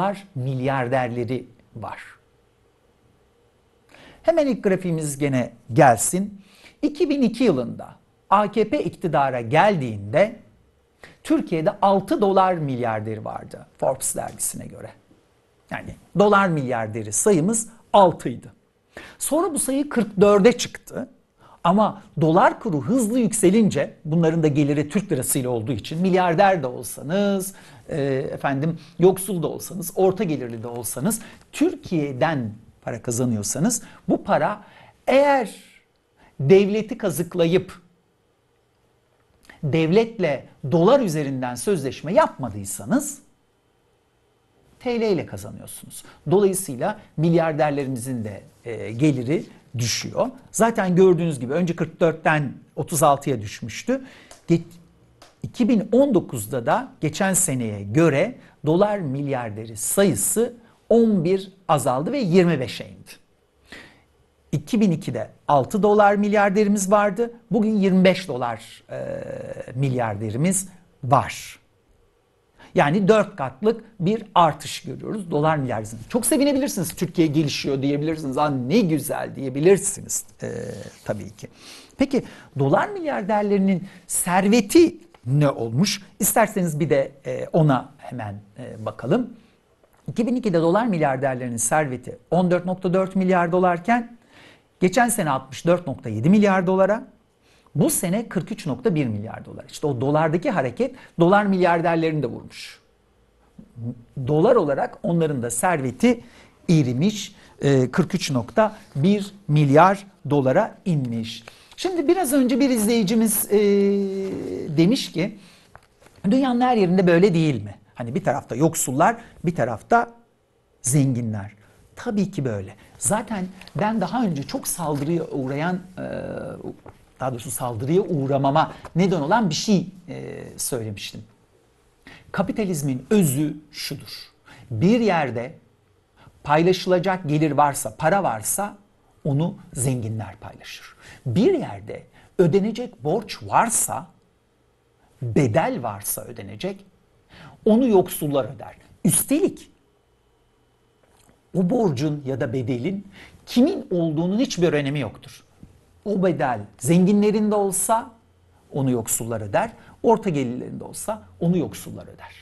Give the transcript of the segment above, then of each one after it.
dolar milyarderleri var. Hemen ilk grafiğimiz gene gelsin. 2002 yılında AKP iktidara geldiğinde Türkiye'de 6 dolar milyarderi vardı Forbes dergisine göre. Yani dolar milyarderi sayımız 6 idi. Sonra bu sayı 44'e çıktı. Ama dolar kuru hızlı yükselince bunların da geliri Türk lirasıyla olduğu için milyarder de olsanız, e, efendim yoksul da olsanız, orta gelirli de olsanız Türkiye'den para kazanıyorsanız bu para eğer devleti kazıklayıp devletle dolar üzerinden sözleşme yapmadıysanız TL ile kazanıyorsunuz. Dolayısıyla milyarderlerimizin de e, geliri düşüyor. Zaten gördüğünüz gibi önce 44'ten 36'ya düşmüştü. 2019'da da geçen seneye göre dolar milyarderi sayısı 11 azaldı ve 25'e indi. 2002'de 6 dolar milyarderimiz vardı. Bugün 25 dolar e, milyarderimiz var. Yani 4 katlık bir artış görüyoruz dolar milyardisinde. Çok sevinebilirsiniz Türkiye gelişiyor diyebilirsiniz. Aa, ne güzel diyebilirsiniz e, tabii ki. Peki dolar milyarderlerinin serveti ne olmuş? İsterseniz bir de e, ona hemen e, bakalım. 2002'de dolar milyarderlerinin serveti 14.4 milyar dolarken geçen sene 64.7 milyar dolara bu sene 43.1 milyar dolar. İşte o dolardaki hareket dolar milyarderlerini de vurmuş. Dolar olarak onların da serveti erimiş 43.1 milyar dolara inmiş. Şimdi biraz önce bir izleyicimiz e, demiş ki dünyanın her yerinde böyle değil mi? Hani bir tarafta yoksullar bir tarafta zenginler. Tabii ki böyle. Zaten ben daha önce çok saldırıya uğrayan e, daha doğrusu saldırıya uğramama neden olan bir şey e, söylemiştim. Kapitalizmin özü şudur. Bir yerde paylaşılacak gelir varsa, para varsa onu zenginler paylaşır. Bir yerde ödenecek borç varsa, bedel varsa ödenecek, onu yoksullar öder. Üstelik o borcun ya da bedelin kimin olduğunun hiçbir önemi yoktur o bedel zenginlerinde olsa onu yoksullar öder. Orta gelirlerinde olsa onu yoksullar öder.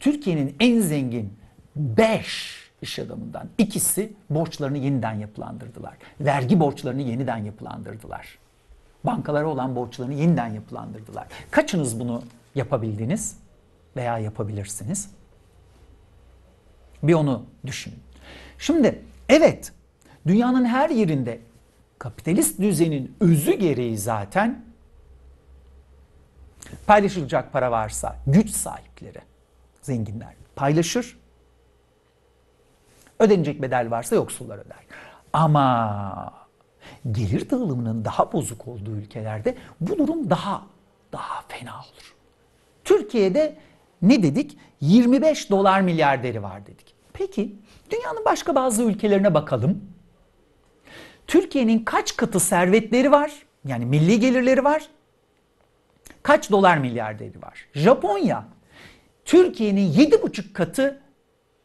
Türkiye'nin en zengin 5 iş adamından ikisi borçlarını yeniden yapılandırdılar. Vergi borçlarını yeniden yapılandırdılar. Bankalara olan borçlarını yeniden yapılandırdılar. Kaçınız bunu yapabildiniz veya yapabilirsiniz? Bir onu düşünün. Şimdi evet dünyanın her yerinde kapitalist düzenin özü gereği zaten paylaşılacak para varsa güç sahipleri, zenginler paylaşır. Ödenecek bedel varsa yoksullar öder. Ama gelir dağılımının daha bozuk olduğu ülkelerde bu durum daha daha fena olur. Türkiye'de ne dedik? 25 dolar milyarderi var dedik. Peki dünyanın başka bazı ülkelerine bakalım. Türkiye'nin kaç katı servetleri var? Yani milli gelirleri var. Kaç dolar milyarderi var? Japonya. Türkiye'nin 7,5 katı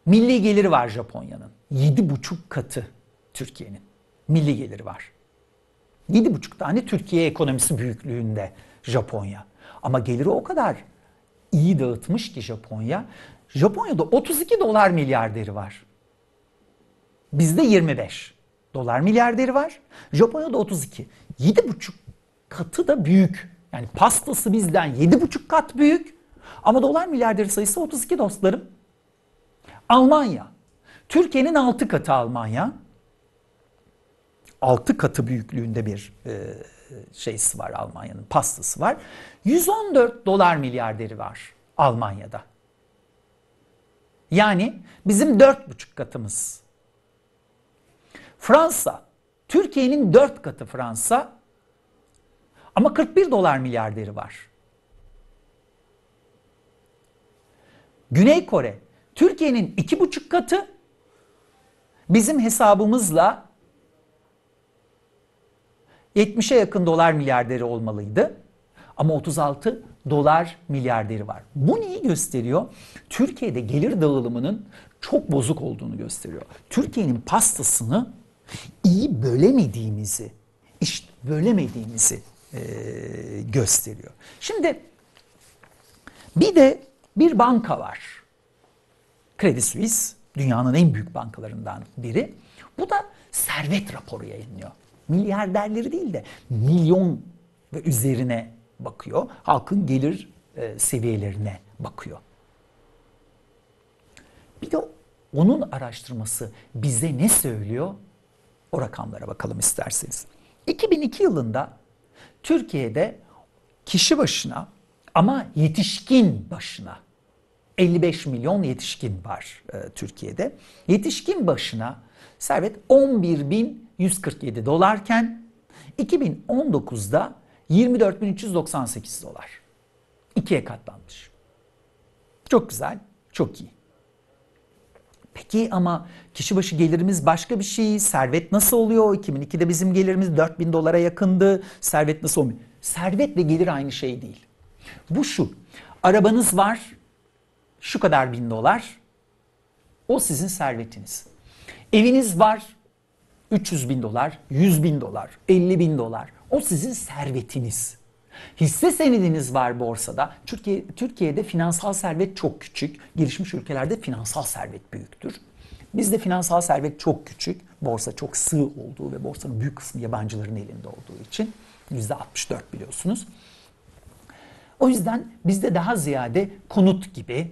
milli geliri var Japonya'nın. 7,5 katı Türkiye'nin milli geliri var. 7,5 tane Türkiye ekonomisi büyüklüğünde Japonya. Ama geliri o kadar iyi dağıtmış ki Japonya. Japonya'da 32 dolar milyarderi var. Bizde 25 dolar milyarderi var. Japonya'da 32. 7,5 katı da büyük. Yani pastası bizden 7,5 kat büyük. Ama dolar milyarderi sayısı 32 dostlarım. Almanya. Türkiye'nin 6 katı Almanya. 6 katı büyüklüğünde bir e, şeysi var Almanya'nın pastası var. 114 dolar milyarderi var Almanya'da. Yani bizim 4,5 katımız Fransa, Türkiye'nin 4 katı Fransa ama 41 dolar milyarderi var. Güney Kore, Türkiye'nin 2,5 katı bizim hesabımızla 70'e yakın dolar milyarderi olmalıydı. Ama 36 dolar milyarderi var. Bu neyi gösteriyor? Türkiye'de gelir dağılımının çok bozuk olduğunu gösteriyor. Türkiye'nin pastasını iyi bölemediğimizi, işte bölemediğimizi e, gösteriyor. Şimdi bir de bir banka var. Credit Suisse dünyanın en büyük bankalarından biri. Bu da servet raporu yayınlıyor. Milyarderleri değil de milyon ve üzerine bakıyor. Halkın gelir e, seviyelerine bakıyor. Bir de onun araştırması bize ne söylüyor? O rakamlara bakalım isterseniz. 2002 yılında Türkiye'de kişi başına ama yetişkin başına 55 milyon yetişkin var e, Türkiye'de. Yetişkin başına servet 11.147 dolarken 2019'da 24.398 dolar. İkiye katlanmış. Çok güzel, çok iyi. Peki ama kişi başı gelirimiz başka bir şey. Servet nasıl oluyor? 2002'de bizim gelirimiz 4000 dolara yakındı. Servet nasıl oluyor? Servet ve gelir aynı şey değil. Bu şu. Arabanız var. Şu kadar bin dolar. O sizin servetiniz. Eviniz var. 300 bin dolar, 100 bin dolar, 50 bin dolar. O sizin servetiniz. Hisse senediniz var borsada. Türkiye, Türkiye'de finansal servet çok küçük. Gelişmiş ülkelerde finansal servet büyüktür. Bizde finansal servet çok küçük. Borsa çok sığ olduğu ve borsanın büyük kısmı yabancıların elinde olduğu için. %64 biliyorsunuz. O yüzden bizde daha ziyade konut gibi,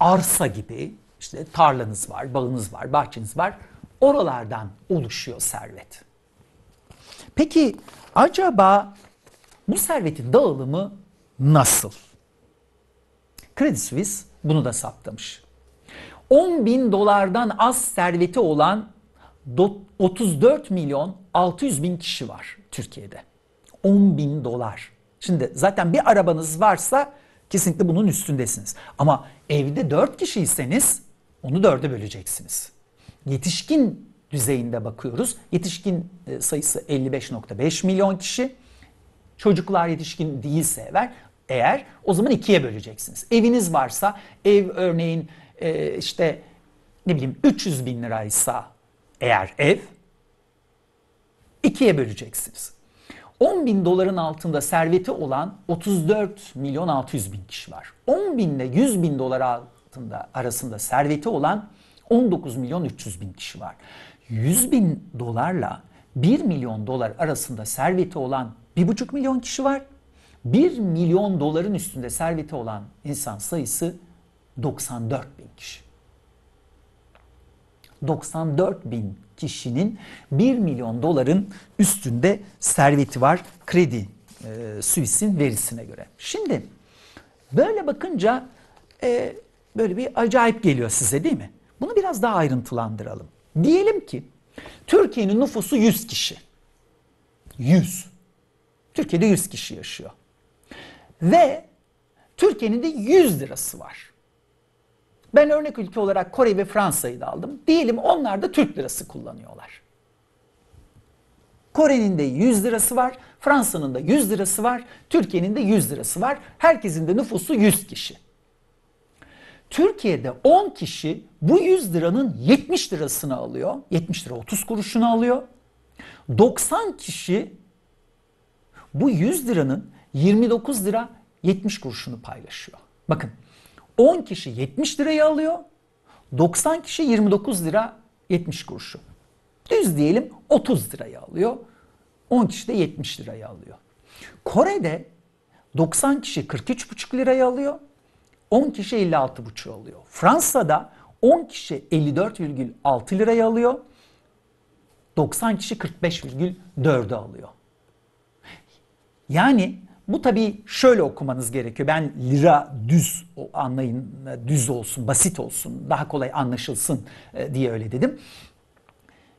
arsa gibi, işte tarlanız var, bağınız var, bahçeniz var. Oralardan oluşuyor servet. Peki acaba bu servetin dağılımı nasıl? Credit Suisse bunu da saptamış. 10 bin dolardan az serveti olan 34 milyon 600 bin kişi var Türkiye'de. 10 bin dolar. Şimdi zaten bir arabanız varsa kesinlikle bunun üstündesiniz. Ama evde 4 kişiyseniz onu 4'e böleceksiniz. Yetişkin düzeyinde bakıyoruz. Yetişkin e, sayısı 55.5 milyon kişi. Çocuklar yetişkin değilse eğer, eğer o zaman ikiye böleceksiniz. Eviniz varsa ev örneğin e, işte ne bileyim 300 bin liraysa eğer ev ikiye böleceksiniz. 10 bin doların altında serveti olan 34 milyon 600 bin kişi var. 10 bin ile 100 bin dolar altında arasında serveti olan 19 milyon 300 bin kişi var. 100 bin dolarla 1 milyon dolar arasında serveti olan 1,5 milyon kişi var. 1 milyon doların üstünde serveti olan insan sayısı 94 bin kişi. 94 bin kişinin 1 milyon doların üstünde serveti var kredi e, Suisse'in verisine göre. Şimdi böyle bakınca e, böyle bir acayip geliyor size değil mi? Bunu biraz daha ayrıntılandıralım. Diyelim ki Türkiye'nin nüfusu 100 kişi. 100. Türkiye'de 100 kişi yaşıyor. Ve Türkiye'nin de 100 lirası var. Ben örnek ülke olarak Kore ve Fransa'yı da aldım. Diyelim onlar da Türk lirası kullanıyorlar. Kore'nin de 100 lirası var, Fransa'nın da 100 lirası var, Türkiye'nin de 100 lirası var. Herkesin de nüfusu 100 kişi. Türkiye'de 10 kişi bu 100 liranın 70 lirasını alıyor. 70 lira 30 kuruşunu alıyor. 90 kişi bu 100 liranın 29 lira 70 kuruşunu paylaşıyor. Bakın 10 kişi 70 lirayı alıyor. 90 kişi 29 lira 70 kuruşu. Düz diyelim 30 lirayı alıyor. 10 kişi de 70 lirayı alıyor. Kore'de 90 kişi 43,5 lirayı alıyor. 10 kişi 56,5 alıyor. Fransa'da 10 kişi 54,6 lirayı alıyor. 90 kişi 45,4'ü alıyor. Yani bu tabii şöyle okumanız gerekiyor. Ben lira düz anlayın, düz olsun, basit olsun, daha kolay anlaşılsın e, diye öyle dedim.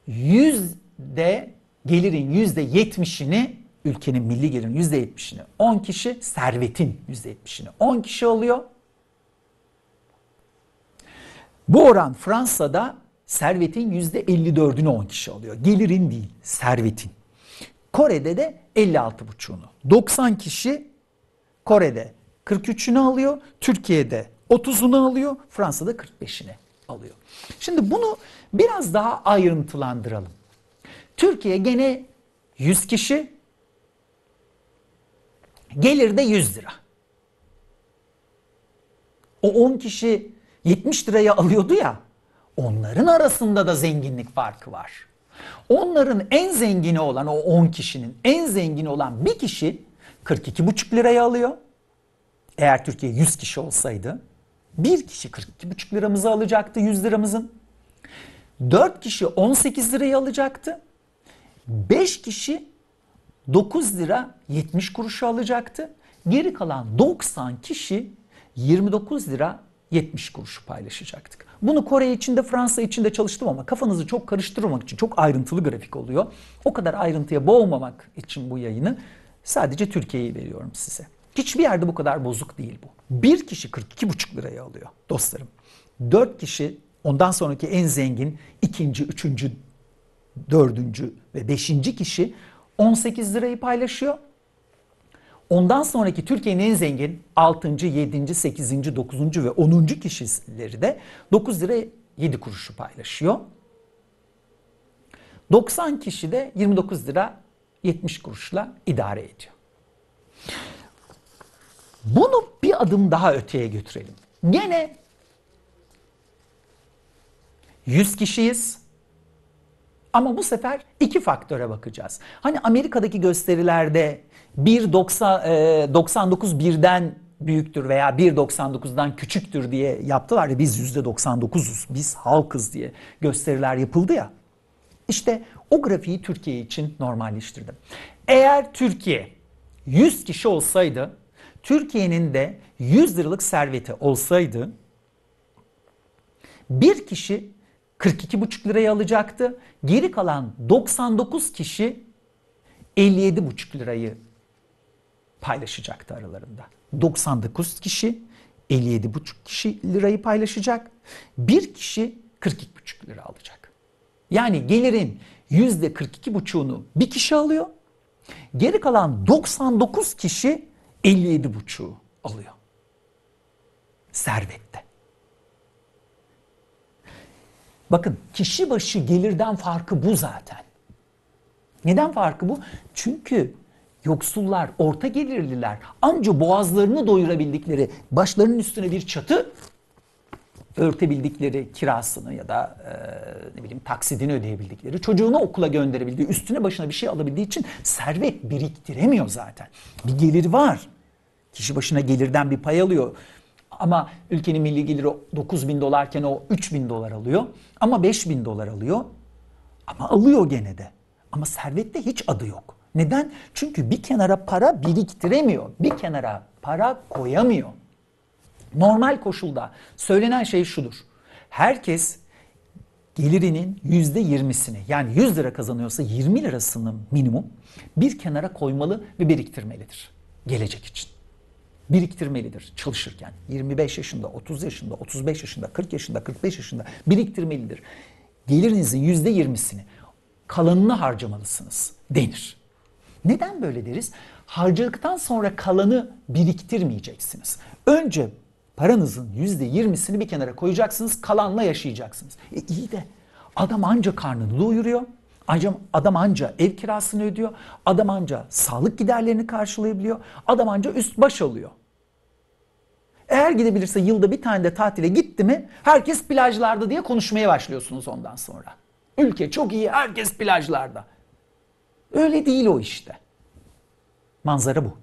Yüzde gelirin yüzde yetmişini ülkenin milli gelirin yüzde yetmişini 10 kişi, servetin yüzde yetmişini 10 kişi alıyor. Bu oran Fransa'da servetin yüzde 54'ünü 10 kişi alıyor. Gelirin değil, servetin. Kore'de de 56,5'unu. 90 kişi Kore'de 43'ünü alıyor. Türkiye'de 30'unu alıyor. Fransa'da 45'ini alıyor. Şimdi bunu biraz daha ayrıntılandıralım. Türkiye gene 100 kişi gelir de 100 lira. O 10 kişi 70 liraya alıyordu ya. Onların arasında da zenginlik farkı var. Onların en zengini olan o 10 kişinin en zengini olan bir kişi 42,5 liraya alıyor. Eğer Türkiye 100 kişi olsaydı bir kişi 42,5 liramızı alacaktı 100 liramızın. 4 kişi 18 lirayı alacaktı. 5 kişi 9 lira 70 kuruşu alacaktı. Geri kalan 90 kişi 29 lira 70 kuruşu paylaşacaktık. Bunu Kore için de Fransa için de çalıştım ama kafanızı çok karıştırmamak için çok ayrıntılı grafik oluyor. O kadar ayrıntıya boğmamak için bu yayını sadece Türkiye'yi veriyorum size. Hiçbir yerde bu kadar bozuk değil bu. Bir kişi 42,5 liraya alıyor dostlarım. Dört kişi ondan sonraki en zengin ikinci, üçüncü, dördüncü ve beşinci kişi 18 lirayı paylaşıyor. Ondan sonraki Türkiye'nin en zengin 6. 7. 8. 9. ve 10. kişileri de 9 lira 7 kuruşu paylaşıyor. 90 kişi de 29 lira 70 kuruşla idare ediyor. Bunu bir adım daha öteye götürelim. Gene 100 kişiyiz. Ama bu sefer iki faktöre bakacağız. Hani Amerika'daki gösterilerde 1.90 99 birden büyüktür veya 1.99'dan küçüktür diye yaptılar ya biz %99'uz, biz halkız diye gösteriler yapıldı ya. İşte o grafiği Türkiye için normalleştirdim. Eğer Türkiye 100 kişi olsaydı, Türkiye'nin de 100 liralık serveti olsaydı bir kişi 42,5 liraya alacaktı. Geri kalan 99 kişi 57,5 lirayı paylaşacaktı aralarında. 99 kişi 57,5 kişi lirayı paylaşacak. Bir kişi 42,5 lira alacak. Yani gelirin %42,5'unu bir kişi alıyor. Geri kalan 99 kişi 57,5'u alıyor. Servette. Bakın kişi başı gelirden farkı bu zaten. Neden farkı bu? Çünkü yoksullar, orta gelirliler anca boğazlarını doyurabildikleri, başlarının üstüne bir çatı örtebildikleri kirasını ya da e, ne bileyim taksidini ödeyebildikleri, çocuğunu okula gönderebildiği, üstüne başına bir şey alabildiği için servet biriktiremiyor zaten. Bir gelir var. Kişi başına gelirden bir pay alıyor. Ama ülkenin milli geliri 9 bin dolarken o 3 bin dolar alıyor. Ama 5 bin dolar alıyor. Ama alıyor gene de. Ama servette hiç adı yok. Neden? Çünkü bir kenara para biriktiremiyor. Bir kenara para koyamıyor. Normal koşulda söylenen şey şudur. Herkes gelirinin yüzde yirmisini yani 100 lira kazanıyorsa 20 lirasını minimum bir kenara koymalı ve biriktirmelidir. Gelecek için biriktirmelidir çalışırken. 25 yaşında, 30 yaşında, 35 yaşında, 40 yaşında, 45 yaşında biriktirmelidir. Gelirinizin yüzde yirmisini kalanını harcamalısınız denir. Neden böyle deriz? Harcadıktan sonra kalanı biriktirmeyeceksiniz. Önce paranızın yüzde yirmisini bir kenara koyacaksınız, kalanla yaşayacaksınız. E iyi de adam anca karnını doyuruyor, Adam anca ev kirasını ödüyor. Adam anca sağlık giderlerini karşılayabiliyor. Adam anca üst baş alıyor. Eğer gidebilirse yılda bir tane de tatile gitti mi herkes plajlarda diye konuşmaya başlıyorsunuz ondan sonra. Ülke çok iyi herkes plajlarda. Öyle değil o işte. Manzara bu.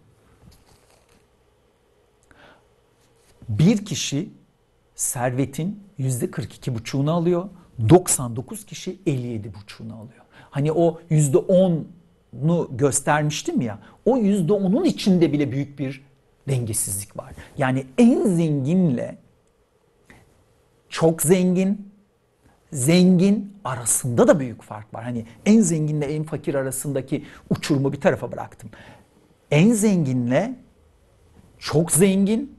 Bir kişi servetin yüzde 42 buçuğunu alıyor. 99 kişi 57 buçuğunu alıyor. Hani o yüzde 10'nu göstermiştim ya. O yüzde 10'un içinde bile büyük bir dengesizlik var. Yani en zenginle çok zengin, zengin arasında da büyük fark var. Hani en zenginle en fakir arasındaki uçurumu bir tarafa bıraktım. En zenginle çok zengin,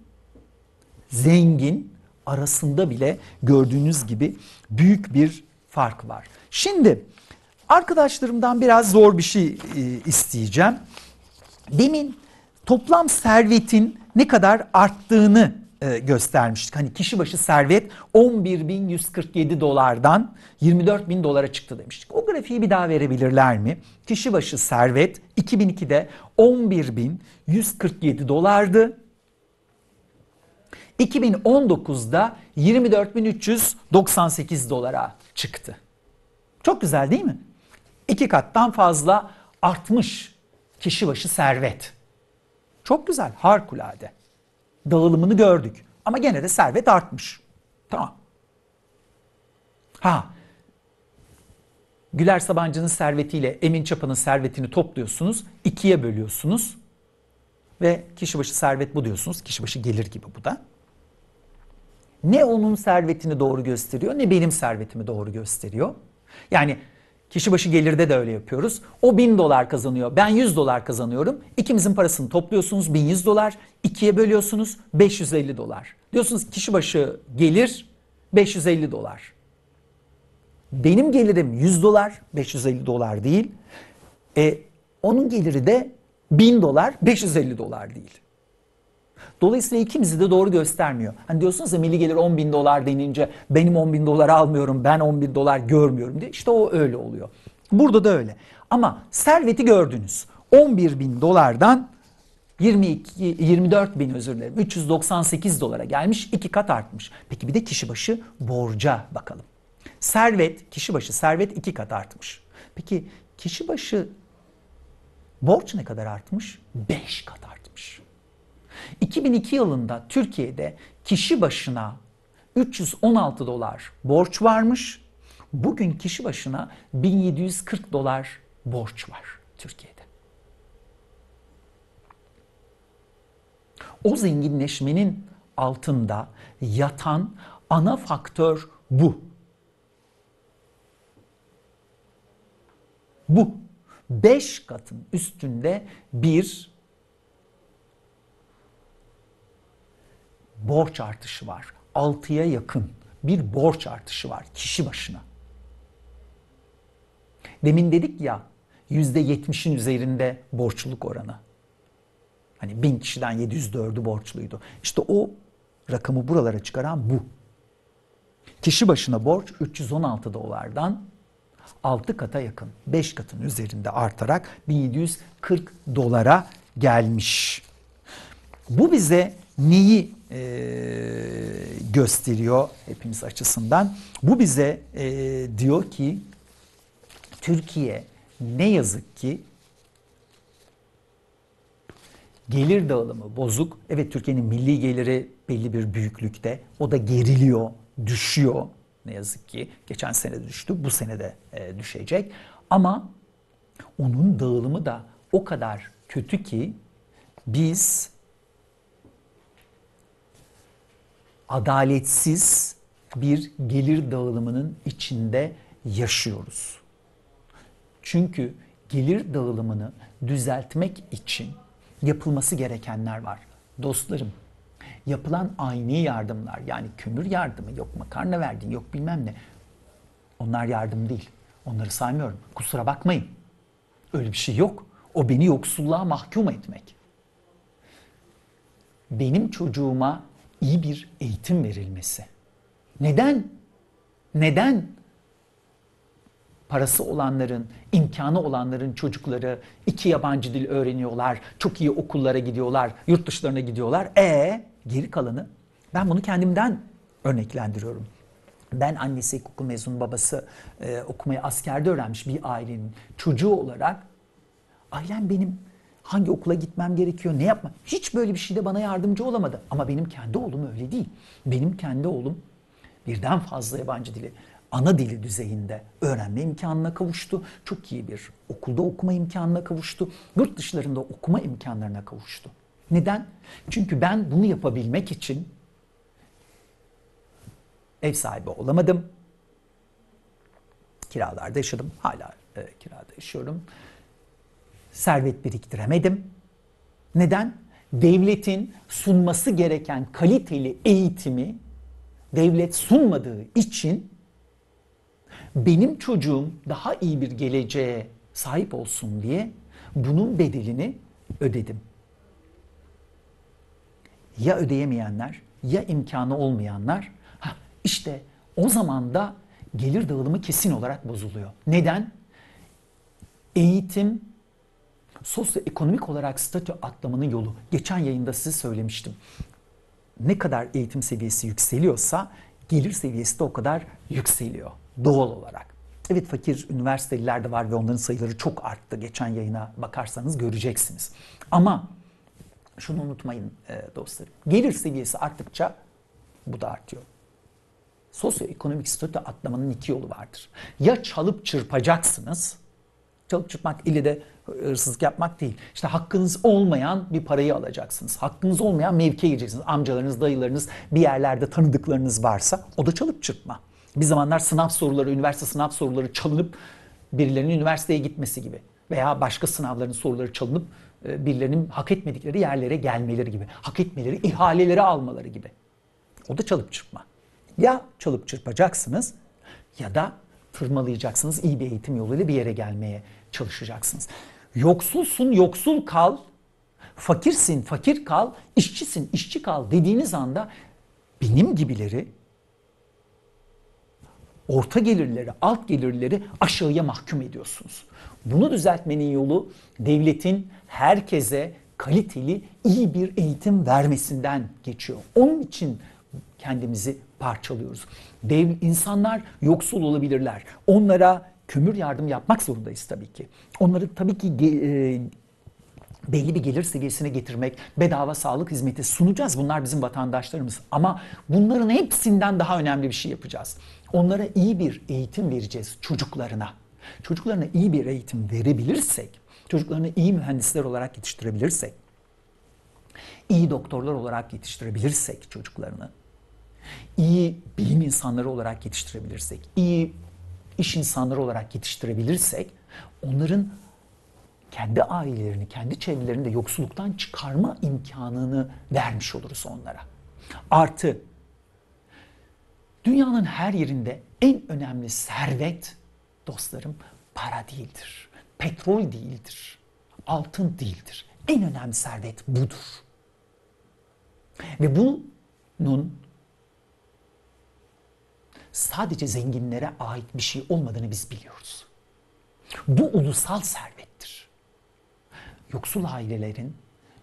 zengin arasında bile gördüğünüz gibi büyük bir fark var. Şimdi arkadaşlarımdan biraz zor bir şey e, isteyeceğim. Demin toplam servetin ne kadar arttığını e, göstermiştik. Hani kişi başı servet 11.147 dolardan 24.000 dolara çıktı demiştik. O grafiği bir daha verebilirler mi? Kişi başı servet 2002'de 11.147 dolardı. 2019'da 24.398 dolara çıktı. Çok güzel değil mi? İki kattan fazla artmış kişi başı servet. Çok güzel, harikulade. Dağılımını gördük. Ama gene de servet artmış. Tamam. Ha. Güler Sabancı'nın servetiyle Emin Çapa'nın servetini topluyorsunuz. ikiye bölüyorsunuz. Ve kişi başı servet bu diyorsunuz. Kişi başı gelir gibi bu da. Ne onun servetini doğru gösteriyor ne benim servetimi doğru gösteriyor. Yani kişi başı gelirde de öyle yapıyoruz. O 1000 dolar kazanıyor. Ben 100 dolar kazanıyorum. İkimizin parasını topluyorsunuz 1100 dolar. ikiye bölüyorsunuz 550 dolar. Diyorsunuz kişi başı gelir 550 dolar. Benim gelirim 100 dolar 550 dolar değil. E, onun geliri de 1000 dolar 550 dolar değil. Dolayısıyla ikimizi de doğru göstermiyor. Hani diyorsunuz ya milli gelir 10 bin dolar denince benim 10 bin dolar almıyorum ben 10 bin dolar görmüyorum diye. İşte o öyle oluyor. Burada da öyle. Ama serveti gördünüz. 11 bin dolardan 22, 24 bin özür dilerim 398 dolara gelmiş iki kat artmış. Peki bir de kişi başı borca bakalım. Servet kişi başı servet iki kat artmış. Peki kişi başı borç ne kadar artmış? 5 kat artmış. 2002 yılında Türkiye'de kişi başına 316 dolar borç varmış. Bugün kişi başına 1740 dolar borç var Türkiye'de. O zenginleşmenin altında yatan ana faktör bu. Bu. Beş katın üstünde bir borç artışı var. 6'ya yakın bir borç artışı var kişi başına. Demin dedik ya %70'in üzerinde borçluluk oranı. Hani bin kişiden 704'ü borçluydu. İşte o rakamı buralara çıkaran bu. Kişi başına borç 316 dolardan 6 kata yakın, 5 katın üzerinde artarak 1740 dolara gelmiş. Bu bize neyi e, gösteriyor hepimiz açısından? Bu bize e, diyor ki Türkiye ne yazık ki gelir dağılımı bozuk. Evet Türkiye'nin milli geliri belli bir büyüklükte. O da geriliyor, düşüyor ne yazık ki. Geçen sene düştü, bu sene de e, düşecek. Ama onun dağılımı da o kadar kötü ki biz adaletsiz bir gelir dağılımının içinde yaşıyoruz. Çünkü gelir dağılımını düzeltmek için yapılması gerekenler var. Dostlarım, yapılan aynı yardımlar yani kömür yardımı yok makarna verdin yok bilmem ne. Onlar yardım değil. Onları saymıyorum. Kusura bakmayın. Öyle bir şey yok. O beni yoksulluğa mahkum etmek. Benim çocuğuma iyi bir eğitim verilmesi. Neden? Neden parası olanların, imkanı olanların çocukları iki yabancı dil öğreniyorlar, çok iyi okullara gidiyorlar, yurt dışlarına gidiyorlar. E geri kalanı ben bunu kendimden örneklendiriyorum. Ben annesi ilkokul mezunu, babası e, okumayı askerde öğrenmiş bir ailenin çocuğu olarak ailem benim hangi okula gitmem gerekiyor, ne yapma. Hiç böyle bir şeyde bana yardımcı olamadı. Ama benim kendi oğlum öyle değil. Benim kendi oğlum birden fazla yabancı dili ana dili düzeyinde öğrenme imkanına kavuştu. Çok iyi bir okulda okuma imkanına kavuştu. Yurt dışlarında okuma imkanlarına kavuştu. Neden? Çünkü ben bunu yapabilmek için ev sahibi olamadım. Kiralarda yaşadım. Hala e, kirada yaşıyorum servet biriktiremedim. Neden? Devletin sunması gereken kaliteli eğitimi devlet sunmadığı için benim çocuğum daha iyi bir geleceğe sahip olsun diye bunun bedelini ödedim. Ya ödeyemeyenler ya imkanı olmayanlar. İşte o zaman da gelir dağılımı kesin olarak bozuluyor. Neden? Eğitim sosyoekonomik olarak statü atlamanın yolu. Geçen yayında size söylemiştim. Ne kadar eğitim seviyesi yükseliyorsa gelir seviyesi de o kadar yükseliyor doğal olarak. Evet fakir üniversiteliler de var ve onların sayıları çok arttı. Geçen yayına bakarsanız göreceksiniz. Ama şunu unutmayın e, dostlarım. Gelir seviyesi arttıkça bu da artıyor. Sosyoekonomik statü atlamanın iki yolu vardır. Ya çalıp çırpacaksınız. Çalıp çırpmak ile de hırsızlık yapmak değil. İşte hakkınız olmayan bir parayı alacaksınız. Hakkınız olmayan mevkiye gireceksiniz. Amcalarınız, dayılarınız, bir yerlerde tanıdıklarınız varsa o da çalıp çırpma. Bir zamanlar sınav soruları, üniversite sınav soruları çalınıp birilerinin üniversiteye gitmesi gibi veya başka sınavların soruları çalınıp e, birilerinin hak etmedikleri yerlere gelmeleri gibi, hak etmeleri, ihaleleri almaları gibi. O da çalıp çırpma. Ya çalıp çırpacaksınız ya da tırmalayacaksınız. iyi bir eğitim yoluyla bir yere gelmeye çalışacaksınız. Yoksulsun, yoksul kal. Fakirsin, fakir kal. işçisin, işçi kal dediğiniz anda benim gibileri orta gelirleri, alt gelirleri aşağıya mahkum ediyorsunuz. Bunu düzeltmenin yolu devletin herkese kaliteli, iyi bir eğitim vermesinden geçiyor. Onun için kendimizi parçalıyoruz. Dev insanlar yoksul olabilirler. Onlara kömür yardım yapmak zorundayız tabii ki. Onları tabii ki e, belli bir gelir seviyesine getirmek, bedava sağlık hizmeti sunacağız. Bunlar bizim vatandaşlarımız. Ama bunların hepsinden daha önemli bir şey yapacağız. Onlara iyi bir eğitim vereceğiz çocuklarına. Çocuklarına iyi bir eğitim verebilirsek, çocuklarını iyi mühendisler olarak yetiştirebilirsek, iyi doktorlar olarak yetiştirebilirsek çocuklarını, iyi bilim insanları olarak yetiştirebilirsek, iyi iş insanları olarak yetiştirebilirsek onların kendi ailelerini, kendi çevrelerini de yoksulluktan çıkarma imkanını vermiş oluruz onlara. Artı dünyanın her yerinde en önemli servet dostlarım para değildir. Petrol değildir. Altın değildir. En önemli servet budur. Ve bunun sadece zenginlere ait bir şey olmadığını biz biliyoruz. Bu ulusal servettir. Yoksul ailelerin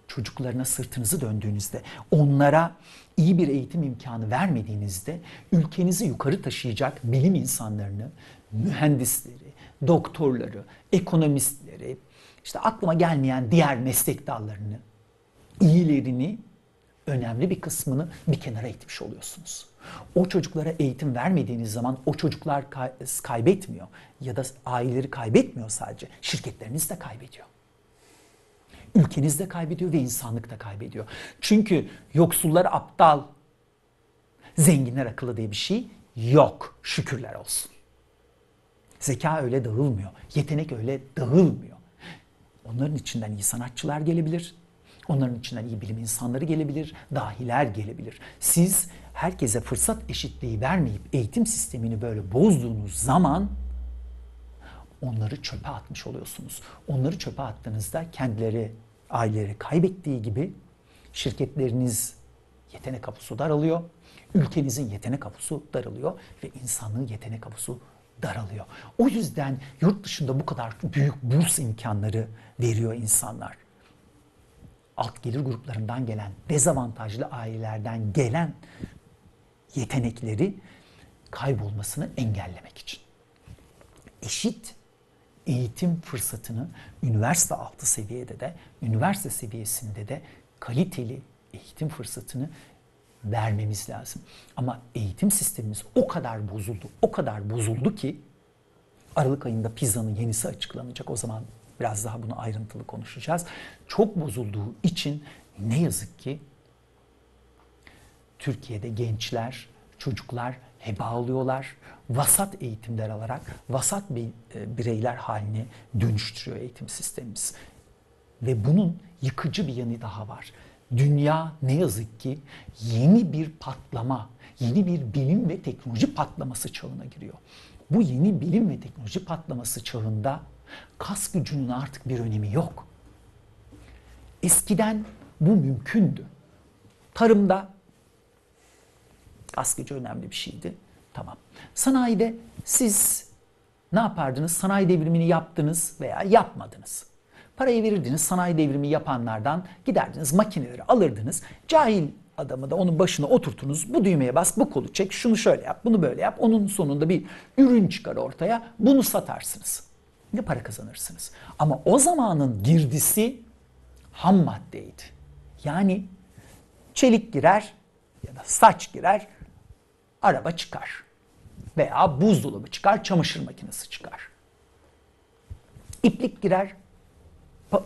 çocuklarına sırtınızı döndüğünüzde, onlara iyi bir eğitim imkanı vermediğinizde ülkenizi yukarı taşıyacak bilim insanlarını, mühendisleri, doktorları, ekonomistleri, işte aklıma gelmeyen diğer meslek dallarını, iyilerini, önemli bir kısmını bir kenara itmiş oluyorsunuz. O çocuklara eğitim vermediğiniz zaman o çocuklar kaybetmiyor ya da aileleri kaybetmiyor sadece. Şirketleriniz de kaybediyor. Ülkeniz de kaybediyor ve insanlık da kaybediyor. Çünkü yoksullar aptal, zenginler akıllı diye bir şey yok. Şükürler olsun. Zeka öyle dağılmıyor. Yetenek öyle dağılmıyor. Onların içinden iyi sanatçılar gelebilir. Onların içinden iyi bilim insanları gelebilir, dahiler gelebilir. Siz herkese fırsat eşitliği vermeyip eğitim sistemini böyle bozduğunuz zaman onları çöpe atmış oluyorsunuz. Onları çöpe attığınızda kendileri, aileleri kaybettiği gibi şirketleriniz yetenek kapısı daralıyor. Ülkenizin yetenek kapısı daralıyor ve insanlığın yetenek kapısı daralıyor. O yüzden yurt dışında bu kadar büyük burs imkanları veriyor insanlar. Alt gelir gruplarından gelen, dezavantajlı ailelerden gelen yetenekleri kaybolmasını engellemek için. Eşit eğitim fırsatını üniversite altı seviyede de, üniversite seviyesinde de kaliteli eğitim fırsatını vermemiz lazım. Ama eğitim sistemimiz o kadar bozuldu, o kadar bozuldu ki Aralık ayında pizzanın yenisi açıklanacak. O zaman biraz daha bunu ayrıntılı konuşacağız. Çok bozulduğu için ne yazık ki Türkiye'de gençler, çocuklar heba oluyorlar. Vasat eğitimler alarak vasat e, bireyler haline dönüştürüyor eğitim sistemimiz. Ve bunun yıkıcı bir yanı daha var. Dünya ne yazık ki yeni bir patlama, yeni bir bilim ve teknoloji patlaması çağına giriyor. Bu yeni bilim ve teknoloji patlaması çağında kas gücünün artık bir önemi yok. Eskiden bu mümkündü. Tarımda gaz gücü önemli bir şeydi. Tamam. Sanayide siz ne yapardınız? Sanayi devrimini yaptınız veya yapmadınız. Parayı verirdiniz sanayi devrimi yapanlardan giderdiniz makineleri alırdınız. Cahil adamı da onun başına oturtunuz. Bu düğmeye bas, bu kolu çek, şunu şöyle yap, bunu böyle yap. Onun sonunda bir ürün çıkar ortaya. Bunu satarsınız. Ne para kazanırsınız. Ama o zamanın girdisi ham maddeydi. Yani çelik girer ya da saç girer, araba çıkar. Veya buzdolabı çıkar, çamaşır makinesi çıkar. İplik girer, pa-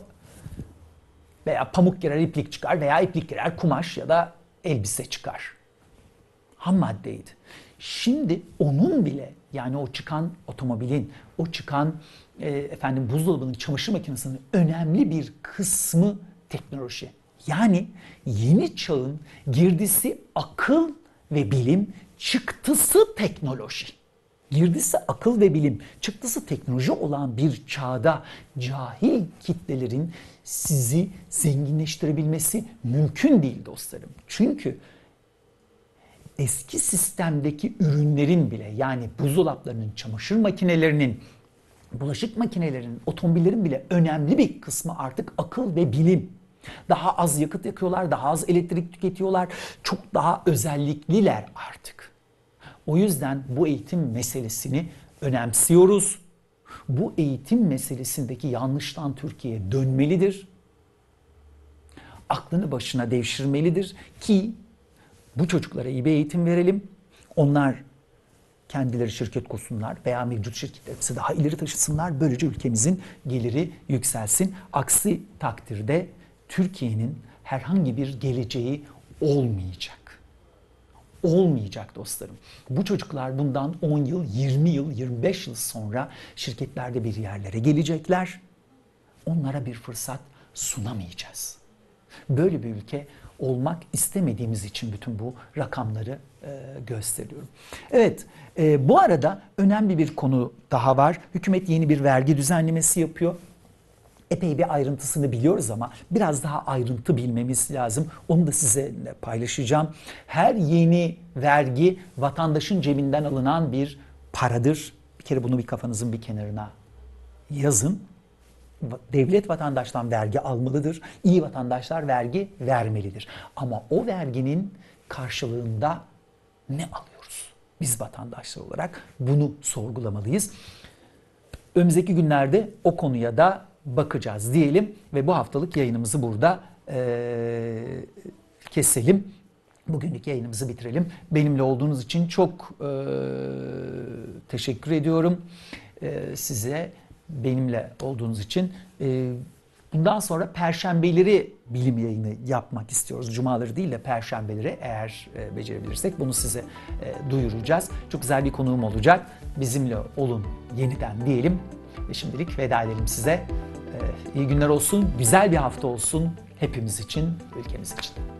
veya pamuk girer, iplik çıkar veya iplik girer, kumaş ya da elbise çıkar. Ham maddeydi. Şimdi onun bile yani o çıkan otomobilin, o çıkan e, efendim buzdolabının, çamaşır makinesinin önemli bir kısmı teknoloji. Yani yeni çağın girdisi akıl ve bilim, çıktısı teknoloji. Girdisi akıl ve bilim, çıktısı teknoloji olan bir çağda cahil kitlelerin sizi zenginleştirebilmesi mümkün değil dostlarım. Çünkü eski sistemdeki ürünlerin bile yani buzdolaplarının, çamaşır makinelerinin, bulaşık makinelerinin, otomobillerin bile önemli bir kısmı artık akıl ve bilim. Daha az yakıt yakıyorlar, daha az elektrik tüketiyorlar, çok daha özellikliler artık. O yüzden bu eğitim meselesini önemsiyoruz. Bu eğitim meselesindeki yanlıştan Türkiye dönmelidir. Aklını başına devşirmelidir ki bu çocuklara iyi bir eğitim verelim. Onlar kendileri şirket kursunlar veya mevcut şirketlerimizi daha ileri taşısınlar. Böylece ülkemizin geliri yükselsin. Aksi takdirde Türkiye'nin herhangi bir geleceği olmayacak. Olmayacak dostlarım. Bu çocuklar bundan 10 yıl, 20 yıl, 25 yıl sonra şirketlerde bir yerlere gelecekler. Onlara bir fırsat sunamayacağız. Böyle bir ülke olmak istemediğimiz için bütün bu rakamları gösteriyorum. Evet, e, bu arada önemli bir konu daha var. Hükümet yeni bir vergi düzenlemesi yapıyor. Epey bir ayrıntısını biliyoruz ama biraz daha ayrıntı bilmemiz lazım. Onu da sizinle paylaşacağım. Her yeni vergi vatandaşın cebinden alınan bir paradır. Bir kere bunu bir kafanızın bir kenarına yazın devlet vatandaştan vergi almalıdır. İyi vatandaşlar vergi vermelidir. Ama o verginin karşılığında ne alıyoruz? Biz vatandaşlar olarak bunu sorgulamalıyız. Önümüzdeki günlerde o konuya da bakacağız diyelim ve bu haftalık yayınımızı burada e, keselim. Bugünlük yayınımızı bitirelim. Benimle olduğunuz için çok e, teşekkür ediyorum e, size benimle olduğunuz için. E, bundan sonra perşembeleri bilim yayını yapmak istiyoruz. Cumaları değil de perşembeleri eğer e, becerebilirsek bunu size e, duyuracağız. Çok güzel bir konuğum olacak. Bizimle olun yeniden diyelim. Ve şimdilik veda edelim size. E, iyi günler olsun, güzel bir hafta olsun hepimiz için, ülkemiz için.